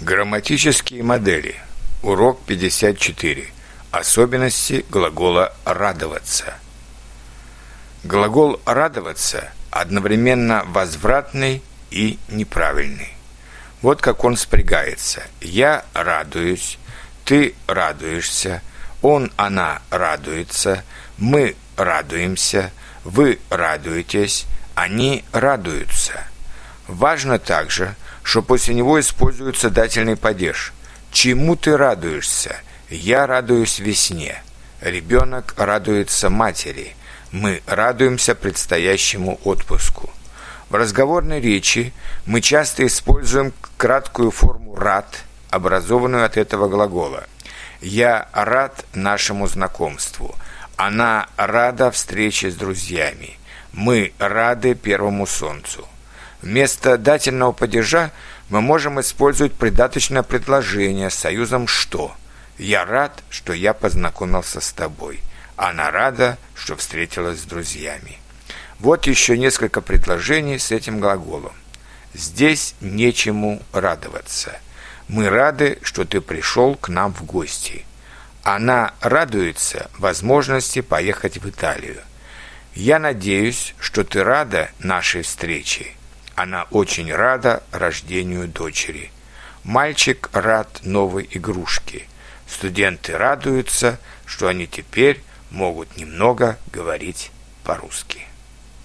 Грамматические модели. Урок 54. Особенности глагола «радоваться». Глагол «радоваться» одновременно возвратный и неправильный. Вот как он спрягается. «Я радуюсь», «ты радуешься», «он, она радуется», «мы радуемся», «вы радуетесь», «они радуются». Важно также, что после него используется дательный падеж. Чему ты радуешься? Я радуюсь весне. Ребенок радуется матери. Мы радуемся предстоящему отпуску. В разговорной речи мы часто используем краткую форму «рад», образованную от этого глагола. «Я рад нашему знакомству». Она рада встрече с друзьями. Мы рады первому солнцу. Вместо дательного падежа мы можем использовать придаточное предложение с союзом «что». «Я рад, что я познакомился с тобой». Она рада, что встретилась с друзьями. Вот еще несколько предложений с этим глаголом. Здесь нечему радоваться. Мы рады, что ты пришел к нам в гости. Она радуется возможности поехать в Италию. Я надеюсь, что ты рада нашей встрече. Она очень рада рождению дочери. Мальчик рад новой игрушке. Студенты радуются, что они теперь могут немного говорить по-русски.